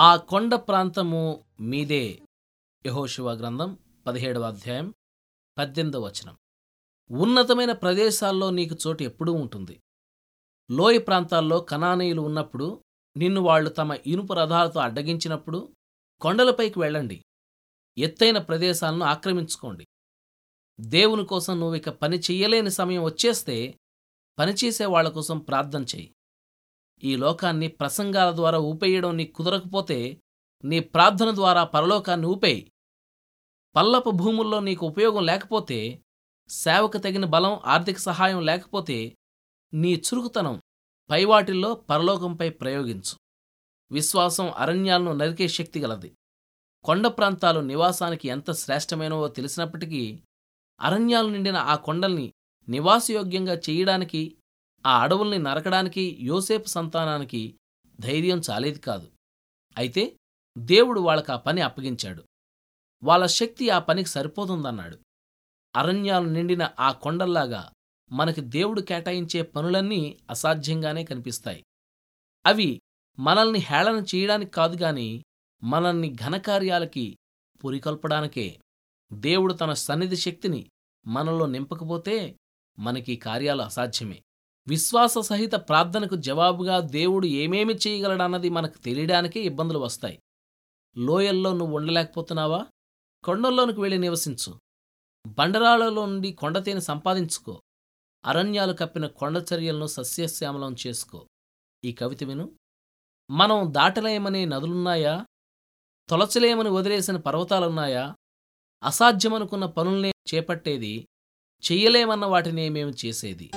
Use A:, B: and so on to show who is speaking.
A: ఆ కొండ ప్రాంతము మీదే యహోశివ గ్రంథం పదిహేడవ అధ్యాయం పద్దెనిమిదవ వచనం. ఉన్నతమైన ప్రదేశాల్లో నీకు చోటు ఎప్పుడూ ఉంటుంది. లోయ ప్రాంతాల్లో కనానీయులు ఉన్నప్పుడు నిన్ను వాళ్ళు తమ ఇనుప రథాలతో అడ్డగించినప్పుడు కొండలపైకి వెళ్ళండి. ఎత్తైన ప్రదేశాలను ఆక్రమించుకోండి. దేవుని కోసం నువ్వు ఇక పని చెయ్యలేని సమయం వచ్చేస్తే పనిచేసే వాళ్ళ కోసం ప్రార్థన చెయ్యి. ఈ లోకాన్ని ప్రసంగాల ద్వారా ఊపేయడం నీ కుదరకపోతే నీ ప్రార్థన ద్వారా పరలోకాన్ని ఊపేయి. పల్లపు భూముల్లో నీకు ఉపయోగం లేకపోతే సేవకు తగిన బలం ఆర్థిక సహాయం లేకపోతే నీ చురుకుతనం పైవాటిల్లో పరలోకంపై ప్రయోగించు. విశ్వాసం అరణ్యాలను నరికే శక్తి గలది. కొండ ప్రాంతాలు నివాసానికి ఎంత శ్రేష్టమైనవో తెలిసినప్పటికీ అరణ్యాలు నిండిన ఆ కొండల్ని నివాసయోగ్యంగా చేయడానికి ఆ అడవుల్ని నరకడానికి యోసేపు సంతానానికి ధైర్యం చాలేది కాదు. అయితే దేవుడు వాళ్ళకు ఆ పని అప్పగించాడు. వాళ్ళ శక్తి ఆ పనికి సరిపోతుందన్నాడు. అరణ్యాలు నిండిన ఆ కొండల్లాగా మనకి దేవుడు కేటాయించే పనులన్నీ అసాధ్యంగానే కనిపిస్తాయి. అవి మనల్ని హేళన చేయడానికి కాదు గాని మనల్ని ఘనకార్యాలకి పురికొల్పడానికే. దేవుడు తన సన్నిధి శక్తిని మనలో నింపకపోతే మనకి కార్యాలు అసాధ్యమే. విశ్వాస సహిత ప్రార్థనకు జవాబుగా దేవుడు ఏమేమి చేయగలడన్నది మనకు తెలియడానికే ఇబ్బందులు వస్తాయి. లోయల్లో నువ్వు ఉండలేకపోతున్నావా? కొండల్లోనికి వెళ్ళి నివసించు. బండరాళ్ళలో నుండి కొండతేని సంపాదించుకో. అరణ్యాలు కప్పిన కొండచర్యలను సస్యశ్యామలం చేసుకో. ఈ కవిత విను. మనం దాటలేమనే నదులున్నాయా? తొలచలేమని వదిలేసిన పర్వతాలున్నాయా? అసాధ్యమనుకున్న పనుల్నే చేపట్టేది చెయ్యలేమన్న వాటినే మేము చేసేది.